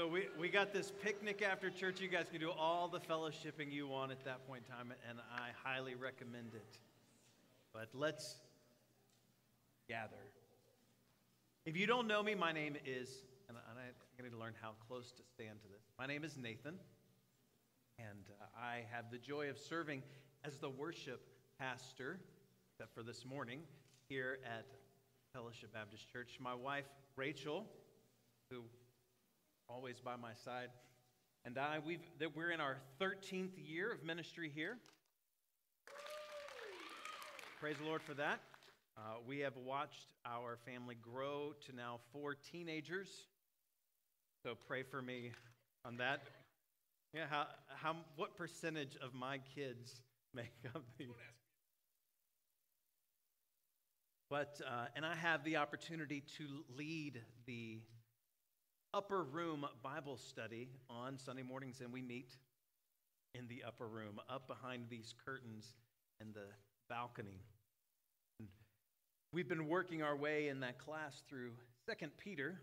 So we, we got this picnic after church. You guys can do all the fellowshipping you want at that point in time, and I highly recommend it. But let's gather. If you don't know me, my name is, and I'm going to learn how close to stand to this. My name is Nathan, and uh, I have the joy of serving as the worship pastor, except for this morning, here at Fellowship Baptist Church. My wife, Rachel, who always by my side. And I, we've, that we're in our 13th year of ministry here. Praise the Lord for that. Uh, we have watched our family grow to now four teenagers. So pray for me on that. Yeah, how, how, what percentage of my kids make up the. But, uh, and I have the opportunity to lead the upper room Bible study on Sunday mornings, and we meet in the upper room, up behind these curtains in the balcony. And we've been working our way in that class through Second Peter,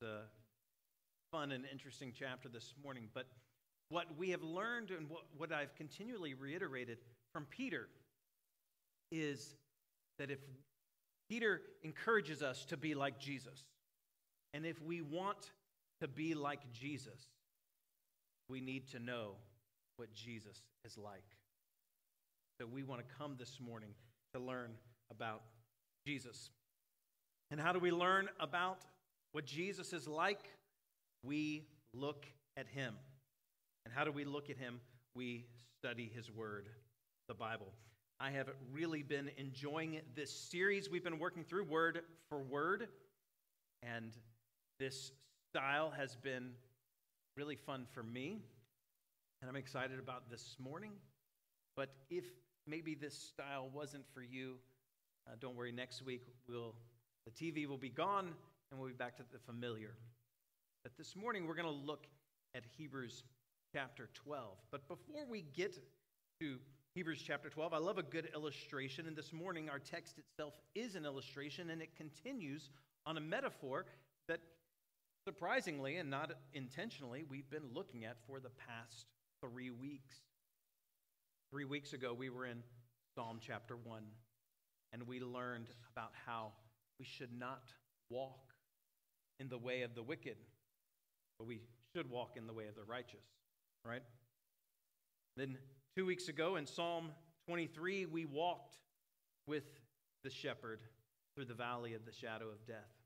the fun and interesting chapter this morning. But what we have learned and what, what I've continually reiterated from Peter is that if Peter encourages us to be like Jesus, and if we want to be like Jesus, we need to know what Jesus is like. So we want to come this morning to learn about Jesus. And how do we learn about what Jesus is like? We look at him. And how do we look at him? We study his word, the Bible. I have really been enjoying this series we've been working through, word for word. And this style has been really fun for me, and I'm excited about this morning. But if maybe this style wasn't for you, uh, don't worry. Next week, we'll the TV will be gone, and we'll be back to the familiar. But this morning, we're going to look at Hebrews chapter 12. But before we get to Hebrews chapter 12, I love a good illustration. And this morning, our text itself is an illustration, and it continues on a metaphor that surprisingly and not intentionally, we've been looking at for the past three weeks. Three weeks ago, we were in Psalm chapter 1, and we learned about how we should not walk in the way of the wicked, but we should walk in the way of the righteous, right? Then, two weeks ago in Psalm 23, we walked with the shepherd through the valley of the shadow of death.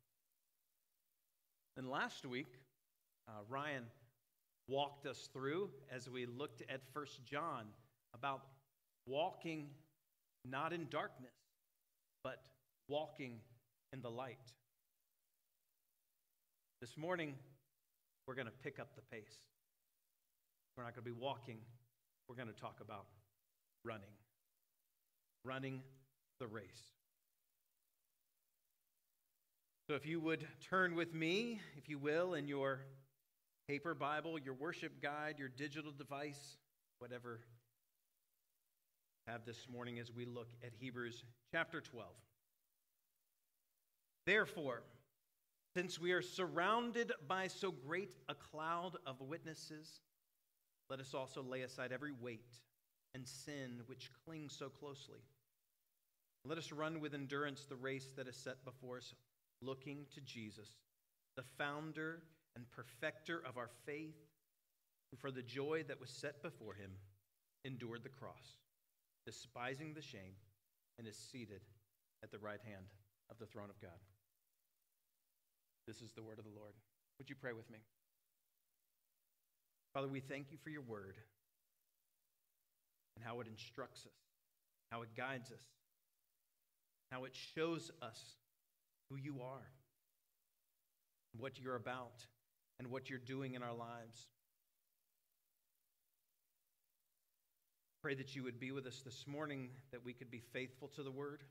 And last week, uh, Ryan walked us through as we looked at First John about walking not in darkness, but walking in the light. This morning, we're going to pick up the pace. We're not going to be walking, we're going to talk about running. Running the race. So, if you would turn with me, if you will, in your paper Bible, your worship guide, your digital device, whatever have this morning as we look at Hebrews chapter 12. Therefore, since we are surrounded by so great a cloud of witnesses, let us also lay aside every weight and sin which clings so closely. Let us run with endurance the race that is set before us looking to Jesus, the founder and perfecter of our faith, who for the joy that was set before him endured the cross, despising the shame, and is seated at the right hand of the throne of God. This is the word of the Lord. Would you pray with me? Father, we thank you for your word and how it instructs us, how it guides us, how it shows us who you are, what you're about, and what you're doing in our lives. Pray that you would be with us this morning, that we could be faithful to the word,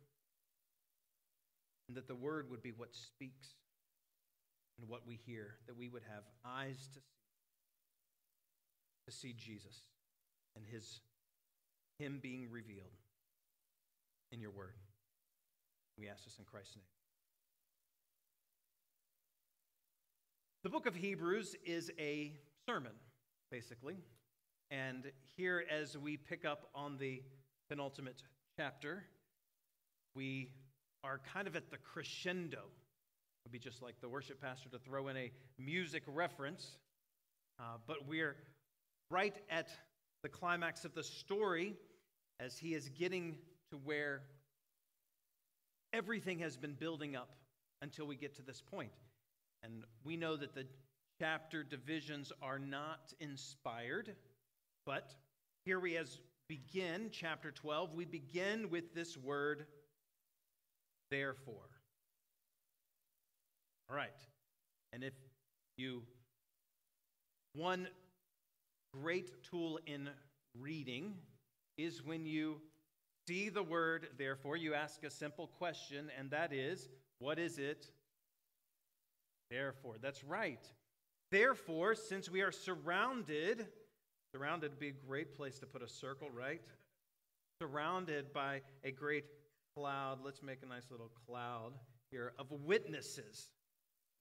and that the word would be what speaks and what we hear, that we would have eyes to see, to see Jesus and his him being revealed in your word. We ask this in Christ's name. The book of Hebrews is a sermon, basically. And here, as we pick up on the penultimate chapter, we are kind of at the crescendo. It would be just like the worship pastor to throw in a music reference. Uh, but we're right at the climax of the story as he is getting to where everything has been building up until we get to this point. And we know that the chapter divisions are not inspired, but here we as begin chapter 12, we begin with this word therefore. All right. And if you one great tool in reading is when you see the word therefore you ask a simple question and that is what is it Therefore, that's right. Therefore, since we are surrounded, surrounded would be a great place to put a circle, right? Surrounded by a great cloud. Let's make a nice little cloud here of witnesses.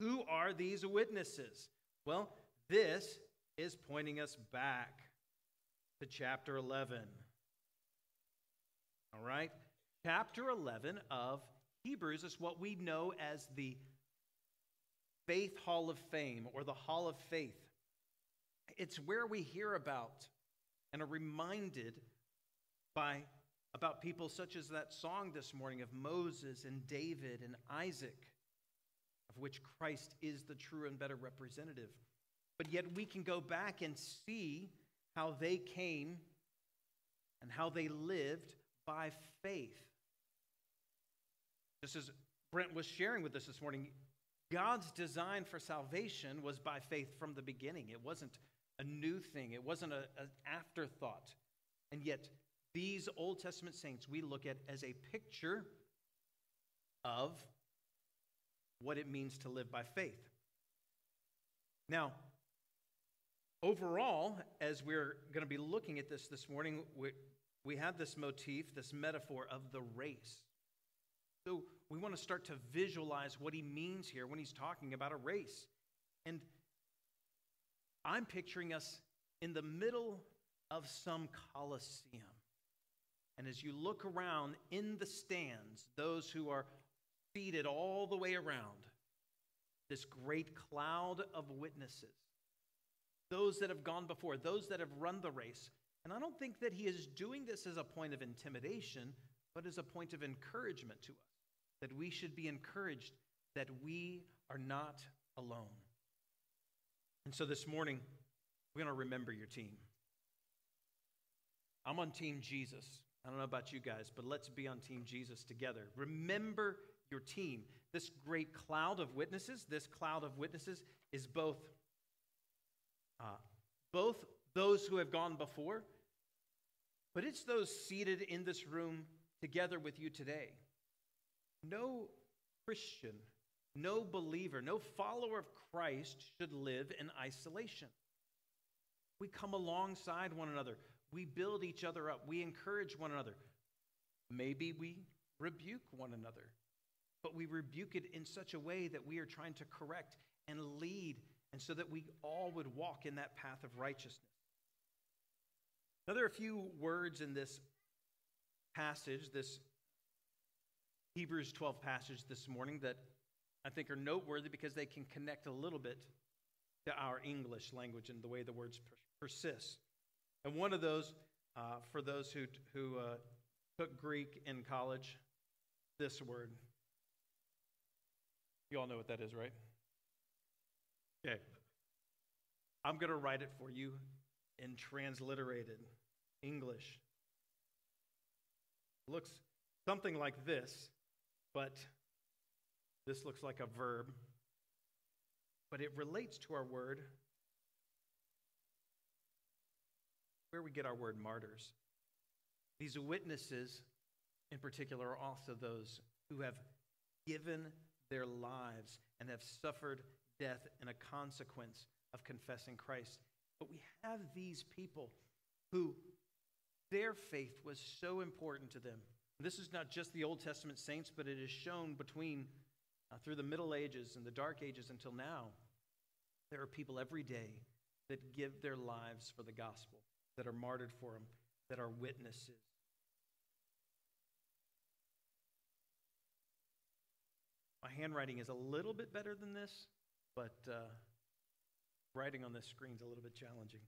Who are these witnesses? Well, this is pointing us back to chapter 11. All right? Chapter 11 of Hebrews is what we know as the Faith Hall of Fame or the Hall of Faith. It's where we hear about and are reminded by about people such as that song this morning of Moses and David and Isaac, of which Christ is the true and better representative. But yet we can go back and see how they came and how they lived by faith. Just as Brent was sharing with us this morning, God's design for salvation was by faith from the beginning. It wasn't a new thing, it wasn't an afterthought. And yet, these Old Testament saints we look at as a picture of what it means to live by faith. Now, overall, as we're going to be looking at this this morning, we, we have this motif, this metaphor of the race. So we want to start to visualize what he means here when he's talking about a race. And I'm picturing us in the middle of some coliseum. And as you look around in the stands, those who are seated all the way around, this great cloud of witnesses, those that have gone before, those that have run the race. And I don't think that he is doing this as a point of intimidation, but as a point of encouragement to us that we should be encouraged that we are not alone. And so this morning, we're going to remember your team. I'm on Team Jesus. I don't know about you guys, but let's be on Team Jesus together. Remember your team. This great cloud of witnesses, this cloud of witnesses is both, uh, both those who have gone before, but it's those seated in this room together with you today. No Christian, no believer, no follower of Christ should live in isolation. We come alongside one another. We build each other up. We encourage one another. Maybe we rebuke one another, but we rebuke it in such a way that we are trying to correct and lead, and so that we all would walk in that path of righteousness. Now, there are a few words in this passage, this Hebrews 12 passage this morning that I think are noteworthy because they can connect a little bit to our English language and the way the words persist. And one of those, uh, for those who, who uh, took Greek in college, this word. You all know what that is, right? Okay. I'm going to write it for you in transliterated English. It looks something like this but this looks like a verb. But it relates to our word, where we get our word martyrs. These witnesses, in particular, are also those who have given their lives and have suffered death in a consequence of confessing Christ. But we have these people who their faith was so important to them this is not just the Old Testament saints, but it is shown between uh, through the Middle Ages and the Dark Ages until now There are people every day that give their lives for the gospel, that are martyred for them, that are witnesses. My handwriting is a little bit better than this, but uh, writing on this screen is a little bit challenging.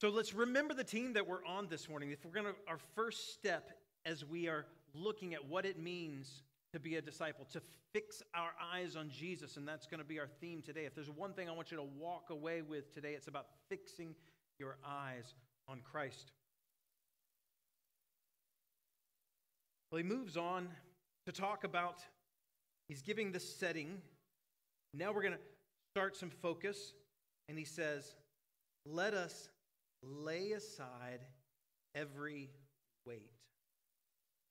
So let's remember the team that we're on this morning. If we're going to, our first step as we are looking at what it means to be a disciple, to fix our eyes on Jesus, and that's going to be our theme today. If there's one thing I want you to walk away with today, it's about fixing your eyes on Christ. Well, he moves on to talk about, he's giving the setting. Now we're going to start some focus, and he says, Let us lay aside every weight.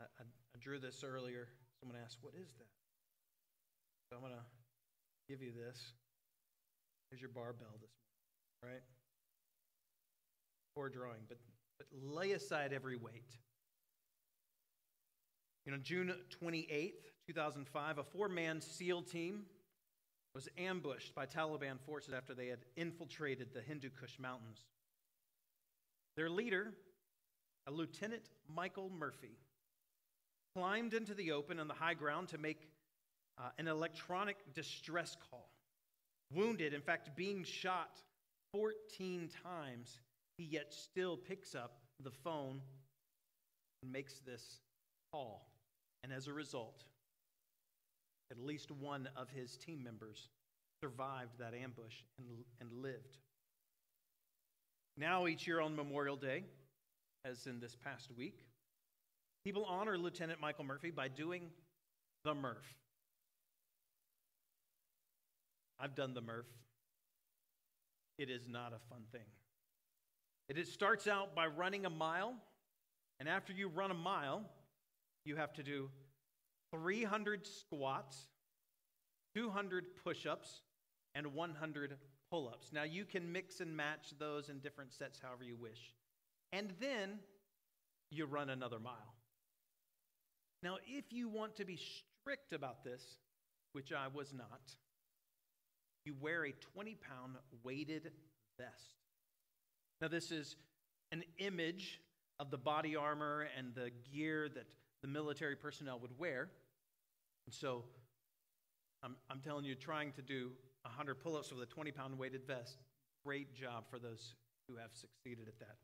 I, I, I drew this earlier. Someone asked, What is that? So I'm going to give you this. Here's your barbell this morning, right? Poor drawing, but, but lay aside every weight. You know, June 28th, 2005, a four man SEAL team was ambushed by Taliban forces after they had infiltrated the Hindu Kush Mountains. Their leader, a Lieutenant Michael Murphy, climbed into the open on the high ground to make uh, an electronic distress call. Wounded, in fact, being shot 14 times, he yet still picks up the phone and makes this call. And as a result, at least one of his team members survived that ambush and, and lived. Now, each year on Memorial Day, as in this past week, people honor Lieutenant Michael Murphy by doing the Murph. I've done the Murph. It is not a fun thing. It starts out by running a mile, and after you run a mile, you have to do 300 squats, 200 push ups, and 100 pull ups. Now, you can mix and match those in different sets however you wish. And then you run another mile. Now, if you want to be strict about this, which I was not, you wear a 20 pound weighted vest. Now, this is an image of the body armor and the gear that the military personnel would wear. And so I'm, I'm telling you, trying to do 100 pull ups with a 20 pound weighted vest, great job for those who have succeeded at that.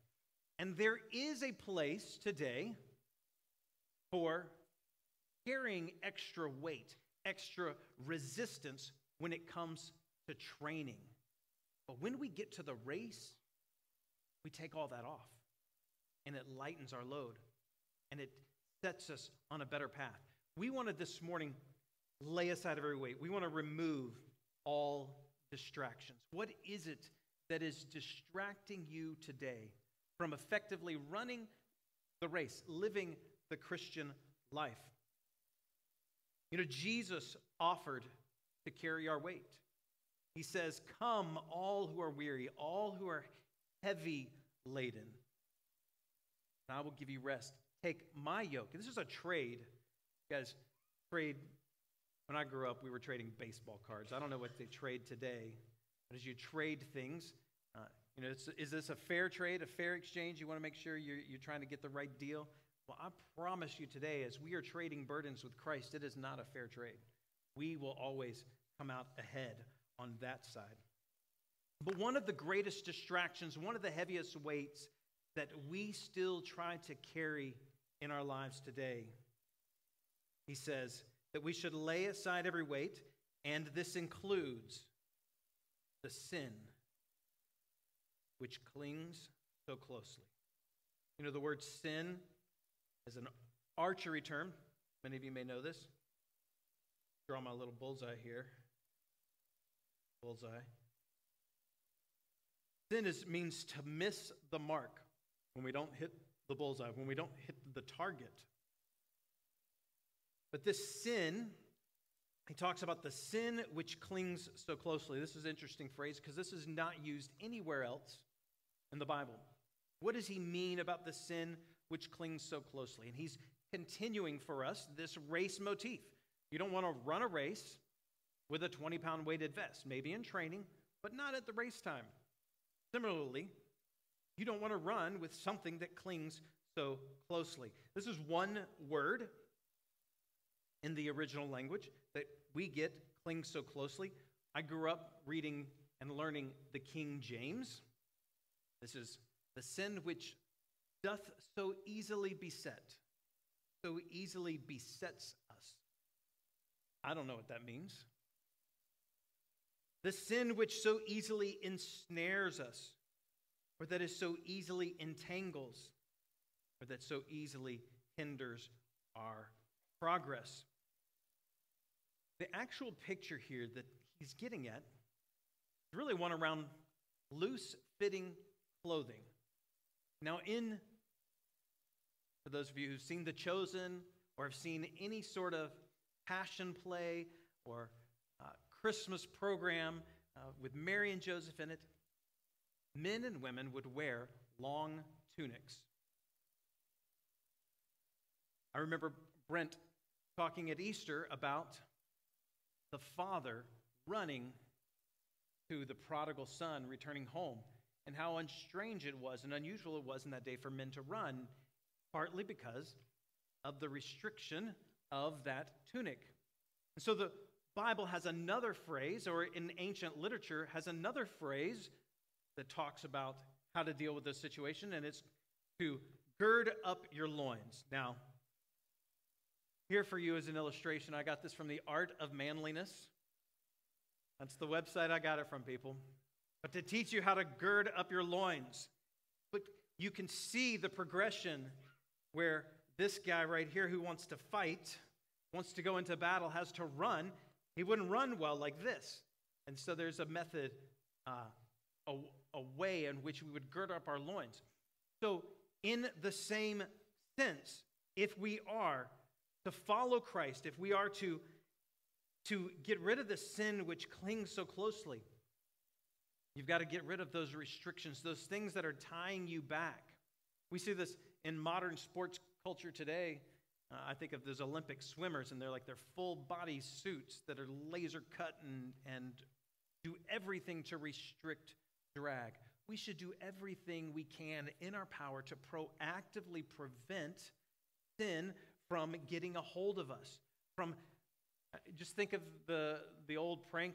And there is a place today for carrying extra weight, extra resistance when it comes to training. But when we get to the race, we take all that off and it lightens our load and it sets us on a better path. We want to this morning lay aside every weight. We want to remove all distractions. What is it that is distracting you today from effectively running the race, living the Christian life? You know, Jesus offered to carry our weight. He says, Come, all who are weary, all who are heavy laden, and I will give you rest. Take my yoke. This is a trade. You guys, trade. When I grew up, we were trading baseball cards. I don't know what they trade today, but as you trade things, uh, you know, is this a fair trade, a fair exchange? You want to make sure you're, you're trying to get the right deal. Well, I promise you today, as we are trading burdens with Christ, it is not a fair trade. We will always come out ahead on that side. But one of the greatest distractions, one of the heaviest weights that we still try to carry in our lives today, he says that we should lay aside every weight, and this includes the sin which clings so closely. You know, the word sin is an archery term. Many of you may know this. Draw my little bullseye here bullseye. Sin is, means to miss the mark when we don't hit the bullseye, when we don't hit the target. But this sin, he talks about the sin which clings so closely. This is an interesting phrase because this is not used anywhere else in the Bible. What does he mean about the sin which clings so closely? And he's continuing for us this race motif. You don't want to run a race with a 20 pound weighted vest, maybe in training, but not at the race time. Similarly, you don't want to run with something that clings so closely. This is one word in the original language that we get cling so closely. I grew up reading and learning the King James. This is the sin which doth so easily beset, so easily besets us. I don't know what that means. The sin which so easily ensnares us, or that is so easily entangles, or that so easily hinders our progress. The actual picture here that he's getting at is really one around loose fitting clothing. Now, in, for those of you who've seen The Chosen or have seen any sort of passion play or uh, Christmas program uh, with Mary and Joseph in it, men and women would wear long tunics. I remember Brent talking at Easter about the father running to the prodigal son returning home and how strange it was and unusual it was in that day for men to run, partly because of the restriction of that tunic. And so the Bible has another phrase, or in ancient literature, has another phrase that talks about how to deal with this situation, and it's to gird up your loins. Now, here for you as an illustration, I got this from the Art of Manliness. That's the website I got it from, people but to teach you how to gird up your loins. But you can see the progression where this guy right here who wants to fight, wants to go into battle, has to run. He wouldn't run well like this. And so there's a method, uh, a, a way in which we would gird up our loins. So, in the same sense, if we are to follow Christ, if we are to, to get rid of the sin which clings so closely, You've got to get rid of those restrictions, those things that are tying you back. We see this in modern sports culture today. Uh, I think of those Olympic swimmers, and they're like their full body suits that are laser cut and, and do everything to restrict drag. We should do everything we can in our power to proactively prevent sin from getting a hold of us. From uh, just think of the, the old prank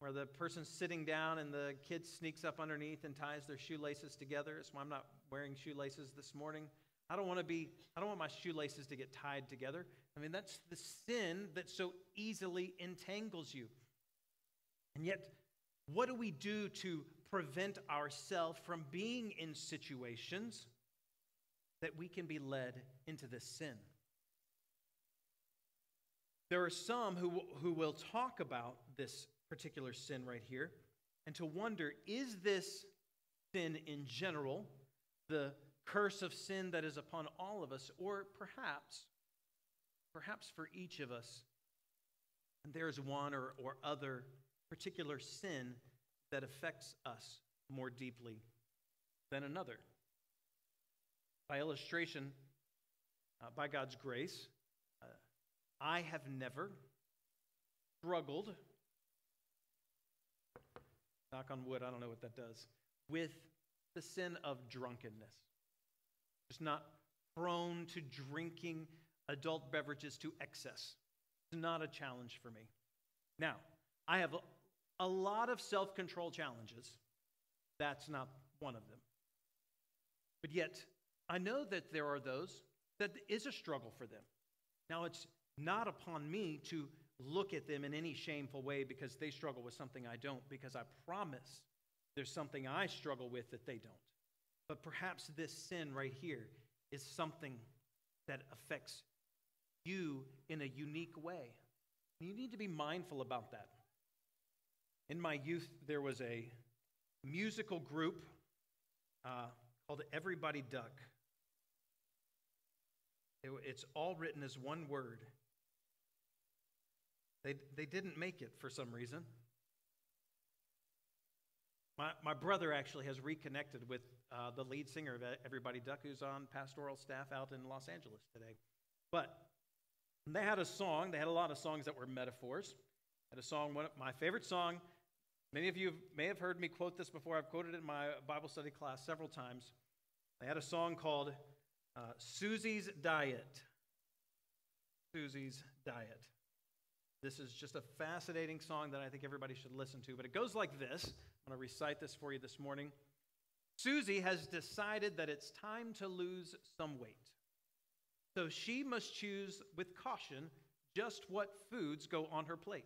where the person's sitting down and the kid sneaks up underneath and ties their shoelaces together. That's why I'm not wearing shoelaces this morning. I don't want to be, I don't want my shoelaces to get tied together. I mean, that's the sin that so easily entangles you. And yet, what do we do to prevent ourselves from being in situations that we can be led into this sin? There are some who, who will talk about this particular sin right here and to wonder is this sin in general the curse of sin that is upon all of us, or perhaps, perhaps for each of us, there's one or, or other particular sin that affects us more deeply than another. By illustration, uh, by God's grace, I have never struggled knock on wood, I don't know what that does, with the sin of drunkenness. Just not prone to drinking adult beverages to excess. It's not a challenge for me. Now, I have a, a lot of self control challenges. That's not one of them. But yet, I know that there are those that is a struggle for them. Now, it's not upon me to look at them in any shameful way because they struggle with something I don't, because I promise there's something I struggle with that they don't. But perhaps this sin right here is something that affects you in a unique way. You need to be mindful about that. In my youth, there was a musical group uh, called Everybody Duck. It, it's all written as one word they, they didn't make it for some reason. My, my brother actually has reconnected with uh, the lead singer of Everybody Duck, who's on pastoral staff out in Los Angeles today. But they had a song, they had a lot of songs that were metaphors. had a song, one of my favorite song. Many of you may have heard me quote this before. I've quoted it in my Bible study class several times. They had a song called uh, Susie's Diet. Susie's Diet. This is just a fascinating song that I think everybody should listen to, but it goes like this. I'm going to recite this for you this morning. Susie has decided that it's time to lose some weight. So she must choose with caution just what foods go on her plate.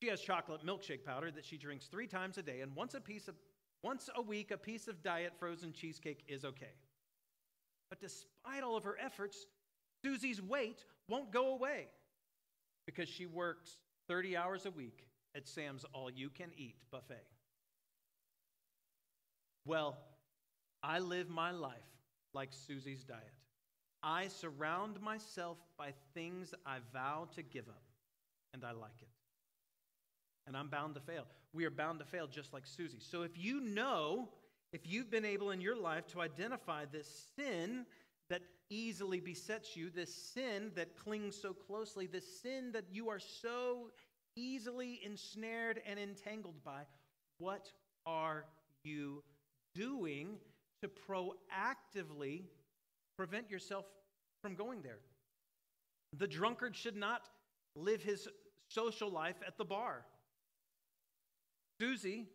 She has chocolate milkshake powder that she drinks three times a day, and once a piece of once a week, a piece of diet frozen cheesecake is okay. But despite all of her efforts, Susie's weight won't go away because she works 30 hours a week at Sam's all you can eat buffet. Well, I live my life like Susie's diet. I surround myself by things I vow to give up, and I like it. And I'm bound to fail. We are bound to fail just like Susie. So if you know, if you've been able in your life to identify this sin that easily besets you, this sin that clings so closely, this sin that you are so easily ensnared and entangled by, what are you doing to proactively prevent yourself from going there? The drunkard should not live his social life at the bar. Susie,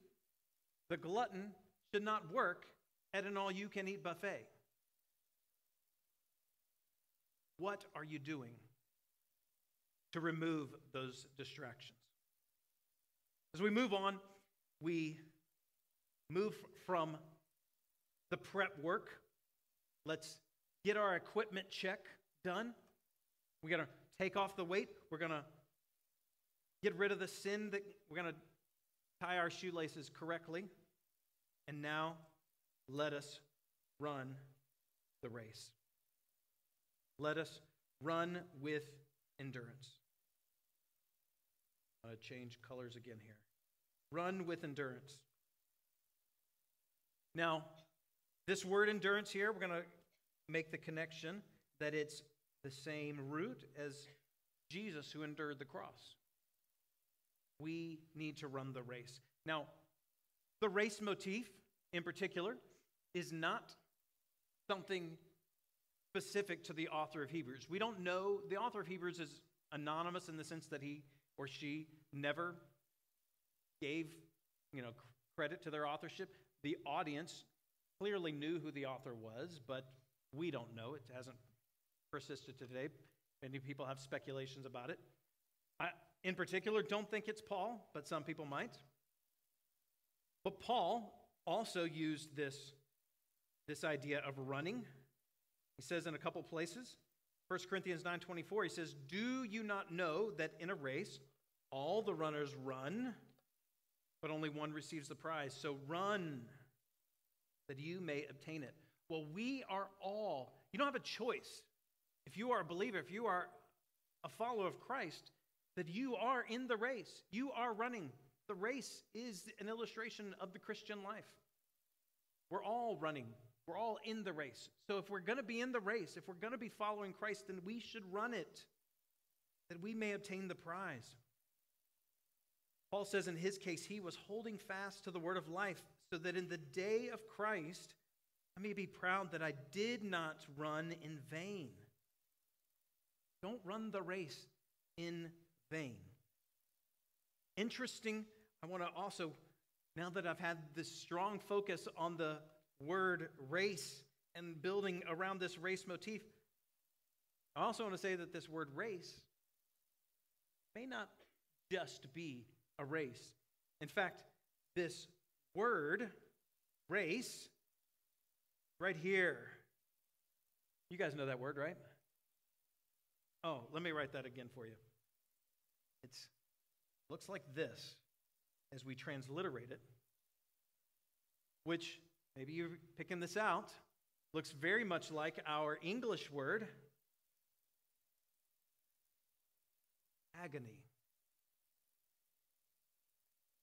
the glutton, should not work at an all you can eat buffet. What are you doing to remove those distractions? As we move on, we move from the prep work. Let's get our equipment check done. We're going to take off the weight. We're going to get rid of the sin that we're going to tie our shoelaces correctly. And now let us run the race. Let us run with endurance. I'm going to change colors again here. Run with endurance. Now, this word endurance here, we're going to make the connection that it's the same root as Jesus who endured the cross. We need to run the race. Now, the race motif in particular is not something specific to the author of Hebrews. We don't know, the author of Hebrews is anonymous in the sense that he or she never gave, you know, credit to their authorship. The audience clearly knew who the author was, but we don't know. It hasn't persisted to today. Many people have speculations about it. I, in particular, don't think it's Paul, but some people might. But Paul also used this, this idea of running. He says in a couple places, 1 Corinthians 9:24, he says, "Do you not know that in a race all the runners run, but only one receives the prize? So run that you may obtain it." Well, we are all, you don't have a choice. If you are a believer, if you are a follower of Christ, that you are in the race. You are running. The race is an illustration of the Christian life. We're all running. We're all in the race. So if we're going to be in the race, if we're going to be following Christ, then we should run it that we may obtain the prize. Paul says in his case, he was holding fast to the word of life so that in the day of Christ, I may be proud that I did not run in vain. Don't run the race in vain. Interesting, I want to also, now that I've had this strong focus on the word race and building around this race motif, I also want to say that this word race may not just be a race. In fact, this word, race, right here, you guys know that word, right? Oh, let me write that again for you. It looks like this as we transliterate it, which maybe you're picking this out, looks very much like our English word agony.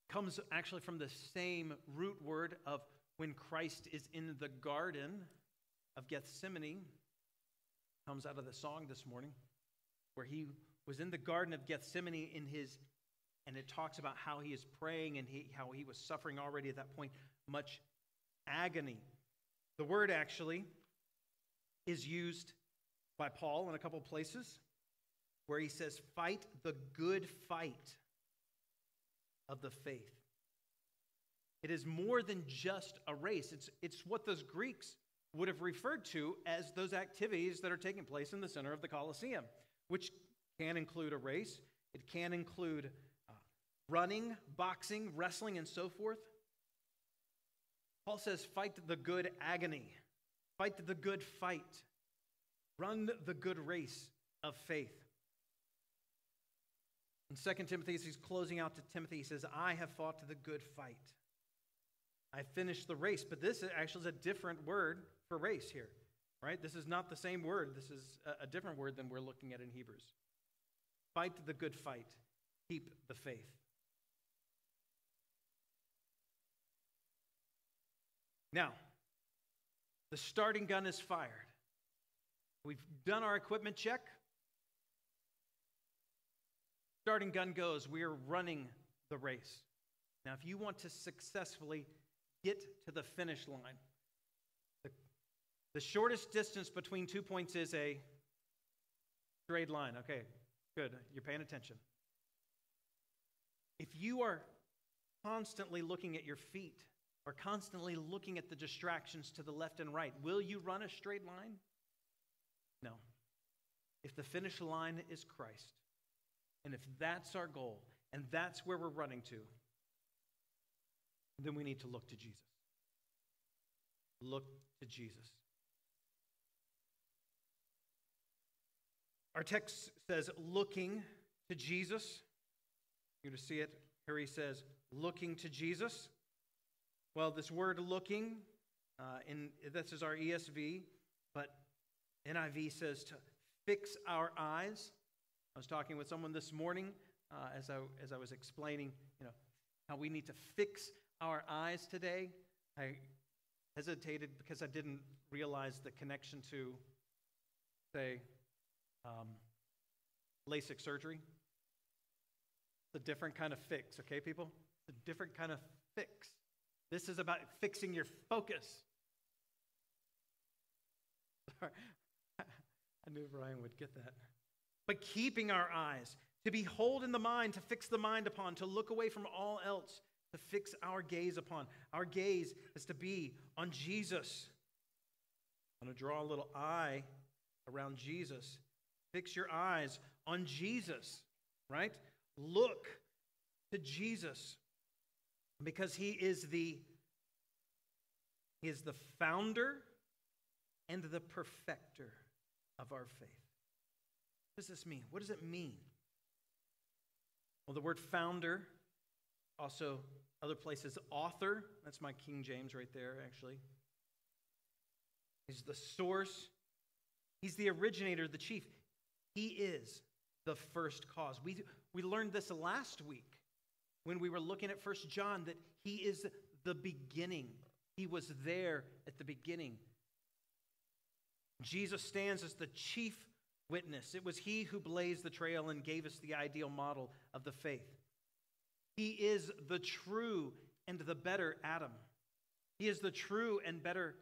Comes actually from the same root word of when Christ is in the garden of Gethsemane. Comes out of the song this morning, where he was in the Garden of Gethsemane in his and it talks about how he is praying and he, how he was suffering already at that point, much agony. The word actually is used by Paul in a couple places where he says, Fight the good fight of the faith. It is more than just a race, it's, it's what those Greeks would have referred to as those activities that are taking place in the center of the Colosseum, which can include a race, it can include uh, running, boxing, wrestling, and so forth. Paul says, Fight the good agony, fight the good fight, run the good race of faith. In 2 Timothy, as he's closing out to Timothy, he says, I have fought the good fight. I finished the race. But this actually is a different word for race here, right? This is not the same word. This is a different word than we're looking at in Hebrews. Fight the good fight, keep the faith. Now, the starting gun is fired. We've done our equipment check. Starting gun goes. We are running the race. Now, if you want to successfully get to the finish line, the, the shortest distance between two points is a straight line. Okay, good. You're paying attention. If you are constantly looking at your feet or constantly looking at the distractions to the left and right, will you run a straight line? No. If the finish line is Christ, and if that's our goal, and that's where we're running to, then we need to look to Jesus. Look to Jesus. Our text says, looking to Jesus. You're going to see it. Here he says, looking to Jesus. Well, this word looking, uh, in, this is our ESV, but NIV says to fix our eyes. I was talking with someone this morning uh, as, I, as I was explaining, you know, how we need to fix our eyes today. I hesitated because I didn't realize the connection to, say, um, LASIK surgery. It's a different kind of fix, okay, people? It's a different kind of fix. This is about fixing your focus. I knew Brian would get that. But keeping our eyes, to behold in the mind, to fix the mind upon, to look away from all else, to fix our gaze upon. Our gaze is to be on Jesus. I'm going to draw a little eye around Jesus. Fix your eyes on Jesus, right? Look to Jesus because he is the he is the founder and the perfecter of our faith. What does this mean? What does it mean? Well, the word founder, also other places, author, that's my King James right there, actually. is the source, he's the originator, the chief. He is the first cause. We, we learned this last week when we were looking at First John that he is the beginning. He was there at the beginning. Jesus stands as the chief witness. It was he who blazed the trail and gave us the ideal model of the faith. He is the true and the better Adam. He is the true and better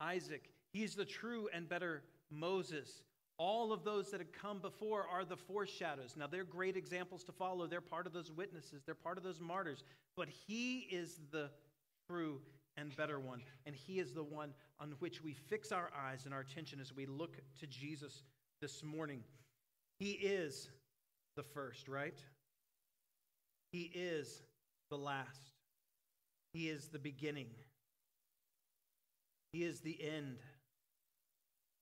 Isaac. He is the true and better Moses. All of those that have come before are the foreshadows. Now, they're great examples to follow. They're part of those witnesses, they're part of those martyrs. But he is the true and better one. And he is the one on which we fix our eyes and our attention as we look to Jesus this morning. He is the first, right? He is the last. He is the beginning. He is the end.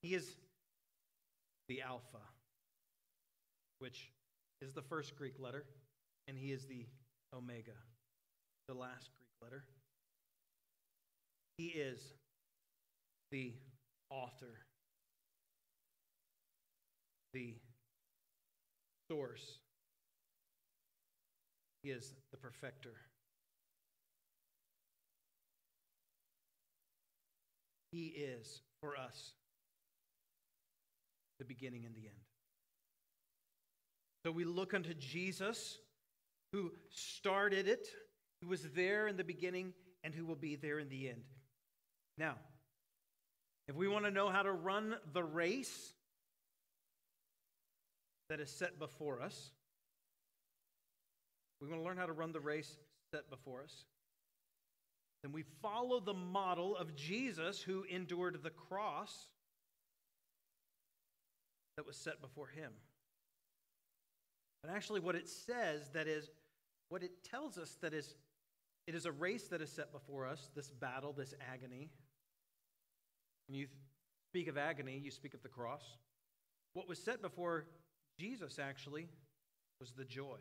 He is the Alpha, which is the first Greek letter, and He is the Omega, the last Greek letter. He is the author, the source. He is the perfecter. He is for us the beginning and the end. So we look unto Jesus who started it, who was there in the beginning, and who will be there in the end. Now, if we want to know how to run the race that is set before us, we want to learn how to run the race set before us, then we follow the model of Jesus who endured the cross that was set before him. And actually, what it says that is, what it tells us that is, it is a race that is set before us, this battle, this agony. When you speak of agony, you speak of the cross. What was set before Jesus actually was the joy.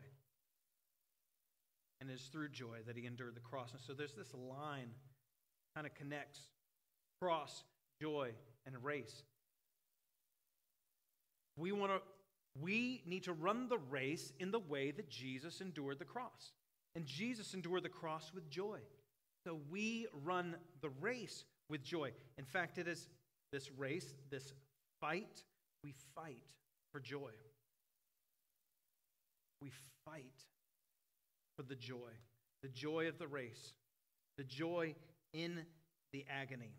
And it is through joy that he endured the cross. And so there's this line kind of connects cross, joy, and race. We want to we need to run the race in the way that Jesus endured the cross. And Jesus endured the cross with joy. So we run the race with joy. In fact, it is this race, this fight, we fight for joy. We fight for the joy, the joy of the race, the joy in the agony.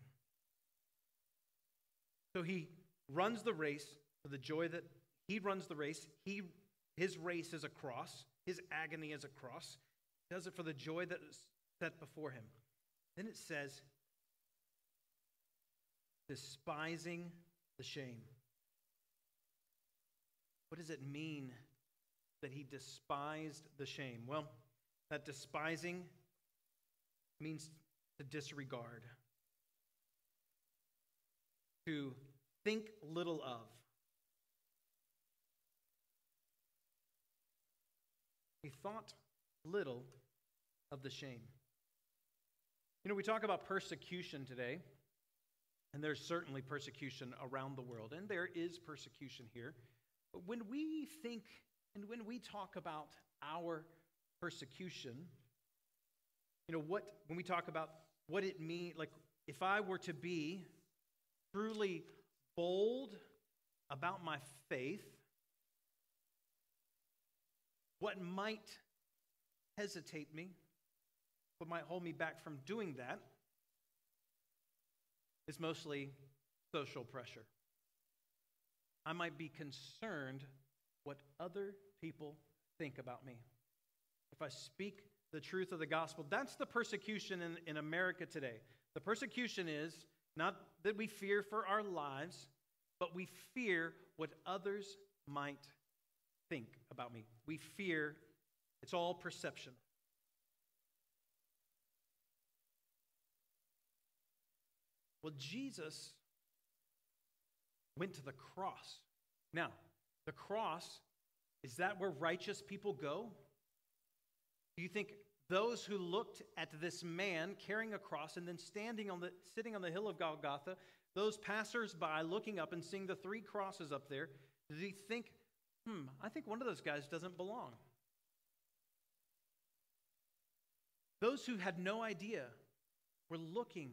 So he runs the race for the joy that he runs the race. He, his race is a cross. His agony is a cross. He does it for the joy that is set before him. Then it says, despising the shame. What does it mean that he despised the shame? Well, that despising means to disregard, to think little of. He thought little of the shame. You know, we talk about persecution today, and there's certainly persecution around the world, and there is persecution here. But when we think and when we talk about our persecution, you know, what, when we talk about what it means, like if I were to be truly bold about my faith, what might hesitate me, what might hold me back from doing that, is mostly social pressure. I might be concerned what other people think about me. If I speak the truth of the gospel, that's the persecution in, in America today. The persecution is not that we fear for our lives, but we fear what others might think about me. We fear, it's all perception. Well, Jesus went to the cross. Now, the cross, is that where righteous people go? Do you think those who looked at this man carrying a cross and then standing on the sitting on the hill of Golgotha, those passers-by looking up and seeing the three crosses up there, did he think hmm, I think one of those guys doesn't belong. Those who had no idea were looking,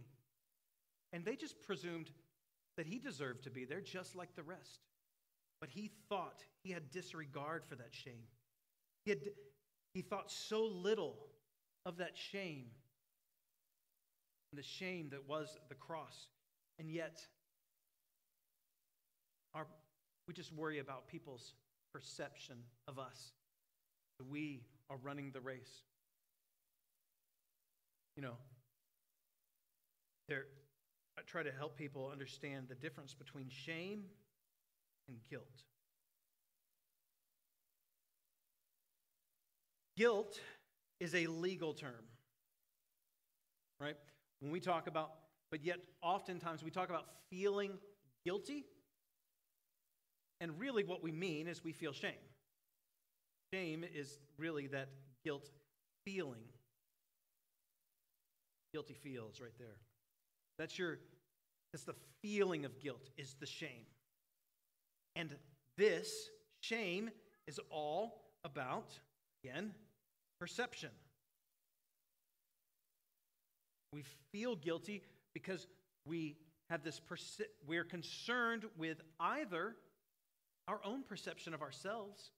and they just presumed that he deserved to be there just like the rest. But he thought he had disregard for that shame. He, had, he thought so little of that shame, the shame that was the cross. And yet, our, we just worry about people's perception of us. We are running the race. You know, there, I try to help people understand the difference between shame and guilt. Guilt is a legal term, right? When we talk about, but yet oftentimes we talk about feeling guilty and really, what we mean is we feel shame. Shame is really that guilt feeling. Guilty feels right there. That's your, that's the feeling of guilt, is the shame. And this shame is all about, again, perception. We feel guilty because we have this, we're concerned with either our own perception of ourselves,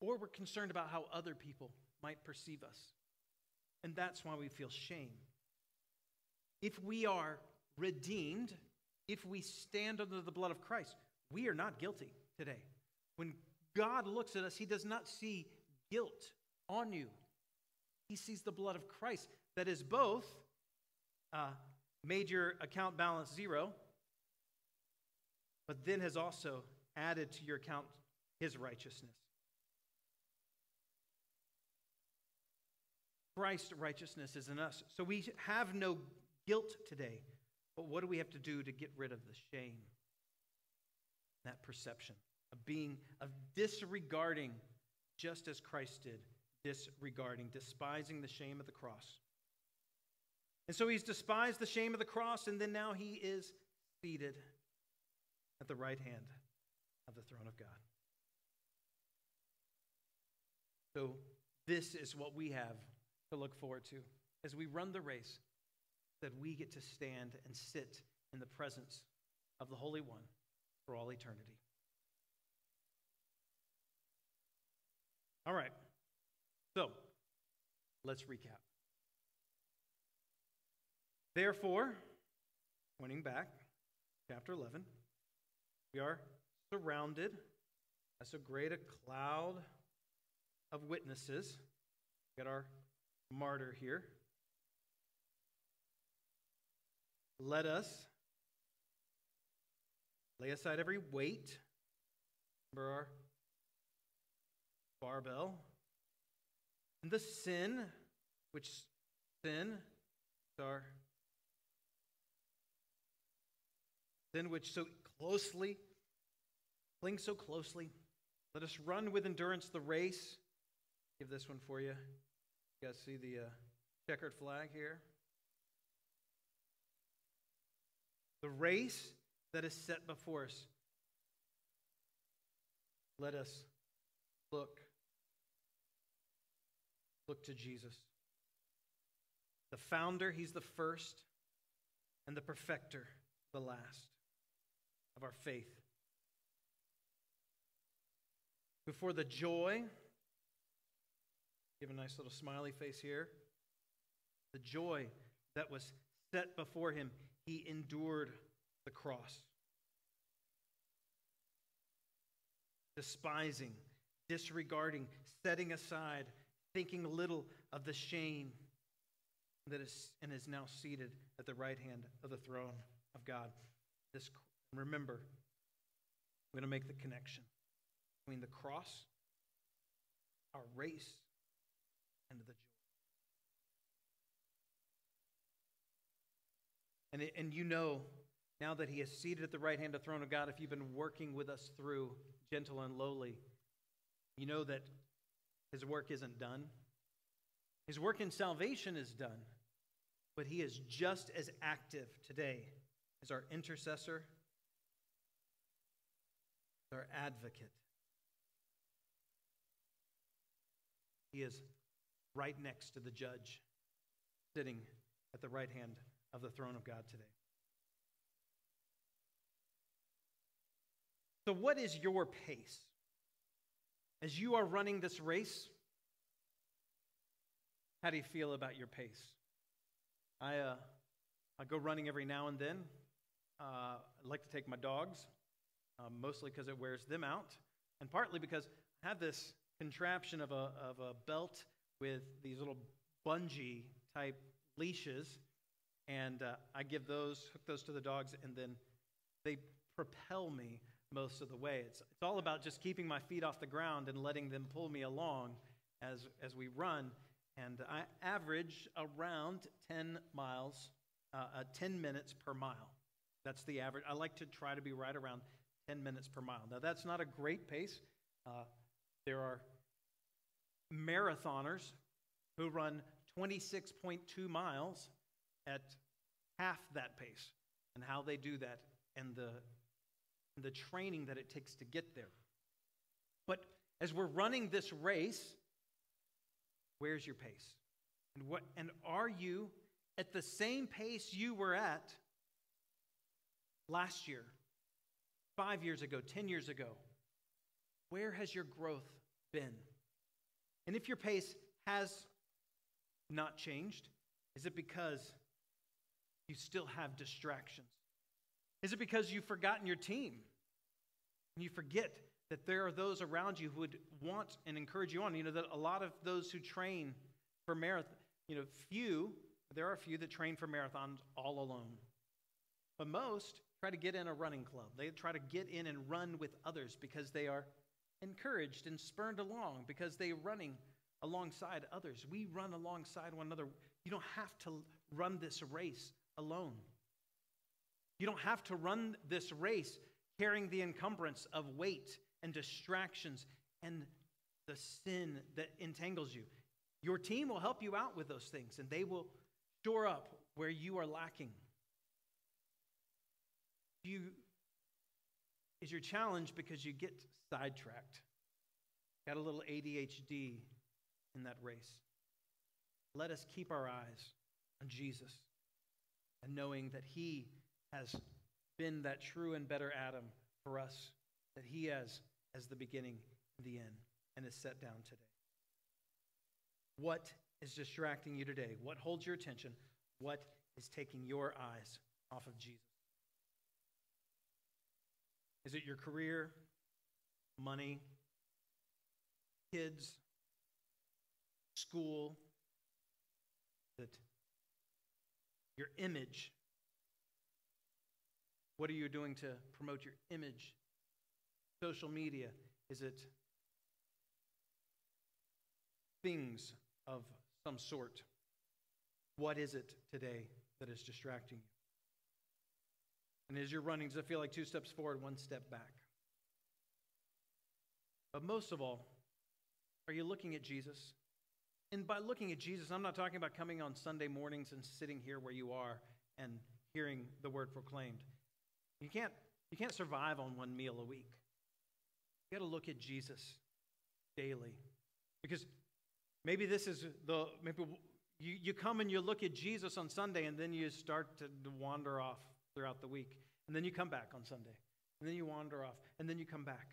or we're concerned about how other people might perceive us. And that's why we feel shame. If we are redeemed, if we stand under the blood of Christ, we are not guilty today. When God looks at us, He does not see guilt on you, He sees the blood of Christ that is both uh, made your account balance zero, but then has also added to your account His righteousness. Christ's righteousness is in us. So we have no guilt today. But what do we have to do to get rid of the shame? That perception of being, of disregarding, just as Christ did, disregarding, despising the shame of the cross. And so he's despised the shame of the cross, and then now he is seated at the right hand of the throne of God. So, this is what we have to look forward to as we run the race that we get to stand and sit in the presence of the Holy One for all eternity. All right. So, let's recap. Therefore, pointing back, chapter 11, we are surrounded as so great a cloud of witnesses. We got our martyr here. Let us lay aside every weight. Remember our barbell. And the sin, which sin is our sin which so closely clings so closely. Let us run with endurance the race. Give this one for you. You guys see the uh, checkered flag here? The race that is set before us. Let us look. Look to Jesus. The founder, he's the first, and the perfecter, the last of our faith. Before the joy, give a nice little smiley face here. The joy that was set before him, he endured the cross. Despising, disregarding, setting aside, thinking little of the shame that is and is now seated at the right hand of the throne of God. This remember, I'm going to make the connection between the cross, our race, and the joy. And, it, and you know, now that he is seated at the right hand of the throne of God, if you've been working with us through gentle and lowly, you know that his work isn't done. His work in salvation is done, but he is just as active today as our intercessor, our advocate. He is right next to the judge, sitting at the right hand of the throne of God today. So, what is your pace? As you are running this race, how do you feel about your pace? I, uh, I go running every now and then. Uh, I like to take my dogs, uh, mostly because it wears them out, and partly because I have this contraption of a, of a belt with these little bungee type leashes and uh, I give those, hook those to the dogs, and then they propel me most of the way. It's, it's all about just keeping my feet off the ground and letting them pull me along as, as we run. And I average around 10 miles, uh, uh, 10 minutes per mile. That's the average. I like to try to be right around 10 minutes per mile. Now, that's not a great pace. Uh, there are marathoners who run 26.2 miles at half that pace and how they do that and the, the training that it takes to get there. But as we're running this race, where's your pace? And, what, and are you at the same pace you were at last year, five years ago, 10 years ago? Where has your growth been? And if your pace has not changed, is it because you still have distractions? Is it because you've forgotten your team? And you forget that there are those around you who would want and encourage you on. You know, that a lot of those who train for marathon, you know, few, there are a few that train for marathons all alone. But most try to get in a running club. They try to get in and run with others because they are encouraged and spurned along because they're running alongside others. We run alongside one another. You don't have to run this race alone. You don't have to run this race carrying the encumbrance of weight and distractions and the sin that entangles you. Your team will help you out with those things and they will shore up where you are lacking. You is your challenge because you get sidetracked. Got a little ADHD in that race. Let us keep our eyes on Jesus and knowing that He has been that true and better Adam for us, that He has as the beginning and the end, and is set down today. What is distracting you today? What holds your attention? What is taking your eyes off of Jesus? Is it your career, money, kids, school? That your image. What are you doing to promote your image? Social media. Is it things of some sort? What is it today that is distracting you? And as you're running, does it feel like two steps forward, one step back? But most of all, are you looking at Jesus? And by looking at Jesus, I'm not talking about coming on Sunday mornings and sitting here where you are and hearing the word proclaimed. You can't, you can't survive on one meal a week. You got to look at Jesus daily. Because maybe this is the, maybe you, you come and you look at Jesus on Sunday and then you start to wander off throughout the week. And then you come back on Sunday. And then you wander off. And then you come back.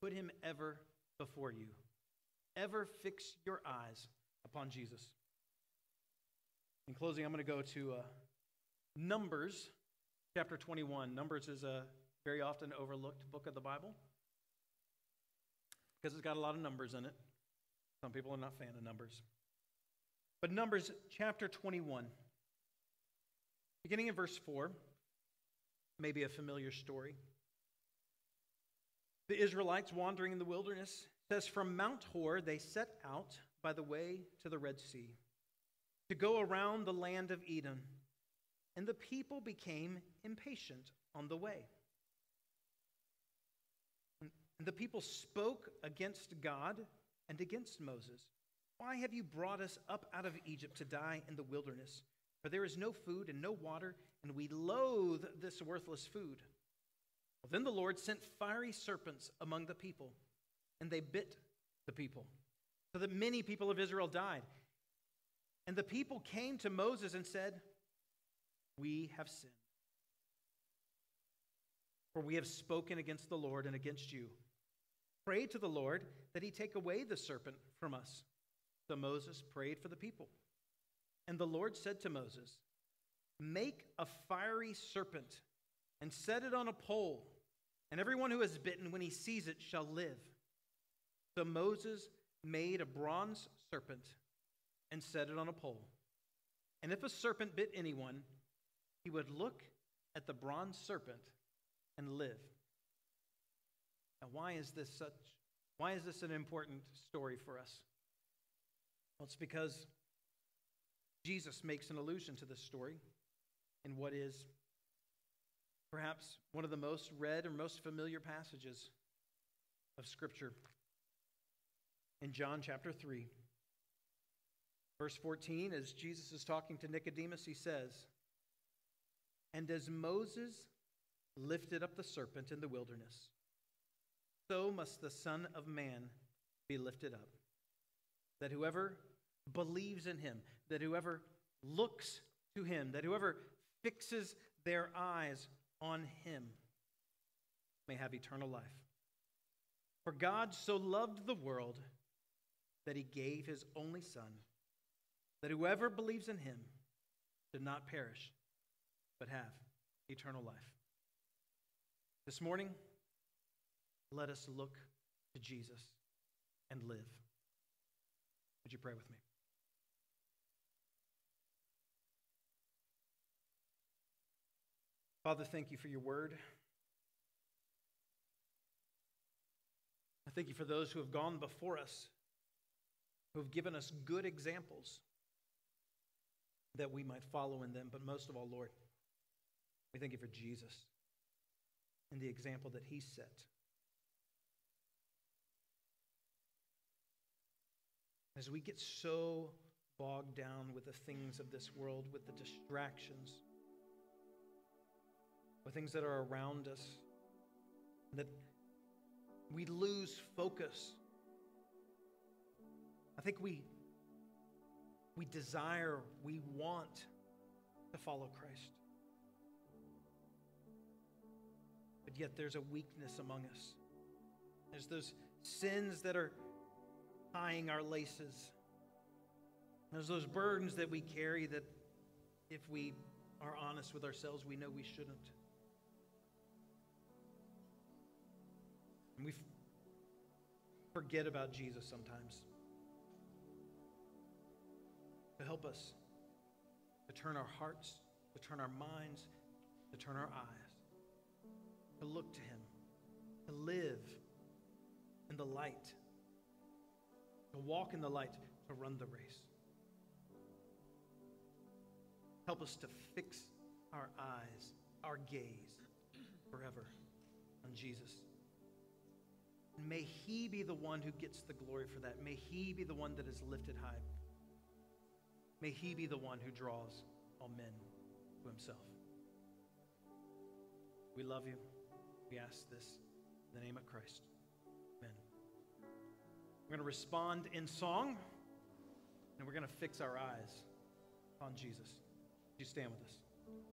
Put him ever before you. Ever fix your eyes upon Jesus. In closing, I'm going to go to uh, Numbers chapter 21. Numbers is a very often overlooked book of the Bible because it's got a lot of numbers in it. Some people are not fan of numbers. But Numbers chapter 21. Beginning in verse 4, maybe a familiar story. The Israelites wandering in the wilderness says from Mount Hor they set out by the way to the Red Sea to go around the land of Edom, and the people became impatient on the way. And the people spoke against God and against Moses. Why have you brought us up out of Egypt to die in the wilderness? For there is no food and no water, and we loathe this worthless food. Well, then the Lord sent fiery serpents among the people, and they bit the people, so that many people of Israel died. And the people came to Moses and said, We have sinned. For we have spoken against the Lord and against you. Pray to the Lord that he take away the serpent from us. So Moses prayed for the people. And the Lord said to Moses, Make a fiery serpent and set it on a pole, and everyone who is bitten when he sees it shall live. So Moses made a bronze serpent and set it on a pole. And if a serpent bit anyone, he would look at the bronze serpent and live. Now, why is this such? Why is this an important story for us? Well, it's because Jesus makes an allusion to this story in what is perhaps one of the most read or most familiar passages of Scripture. In John chapter 3, verse 14, as Jesus is talking to Nicodemus, he says, And as Moses lifted up the serpent in the wilderness, so must the Son of Man be lifted up, that whoever believes in him, that whoever looks to him, that whoever fixes their eyes on him may have eternal life. For God so loved the world that he gave his only Son, that whoever believes in him should not perish, but have eternal life. This morning, let us look to Jesus and live. Would you pray with me? Father, thank you for your word. I thank you for those who have gone before us, who have given us good examples that we might follow in them. But most of all, Lord, we thank you for Jesus and the example that he set. As we get so bogged down with the things of this world, with the distractions, with things that are around us, that we lose focus. I think we we desire, we want to follow Christ. But yet there's a weakness among us. There's those sins that are tying our laces. There's those burdens that we carry that, if we are honest with ourselves, we know we shouldn't. And we forget about Jesus sometimes. To help us to turn our hearts, to turn our minds, to turn our eyes, to look to Him, to live in the light, to walk in the light, to run the race. Help us to fix our eyes, our gaze forever on Jesus. May He be the one who gets the glory for that. May He be the one that is lifted high. May He be the one who draws all men to Himself. We love you. We ask this in the name of Christ. Amen. We're going to respond in song, and we're going to fix our eyes on Jesus. Would you stand with us?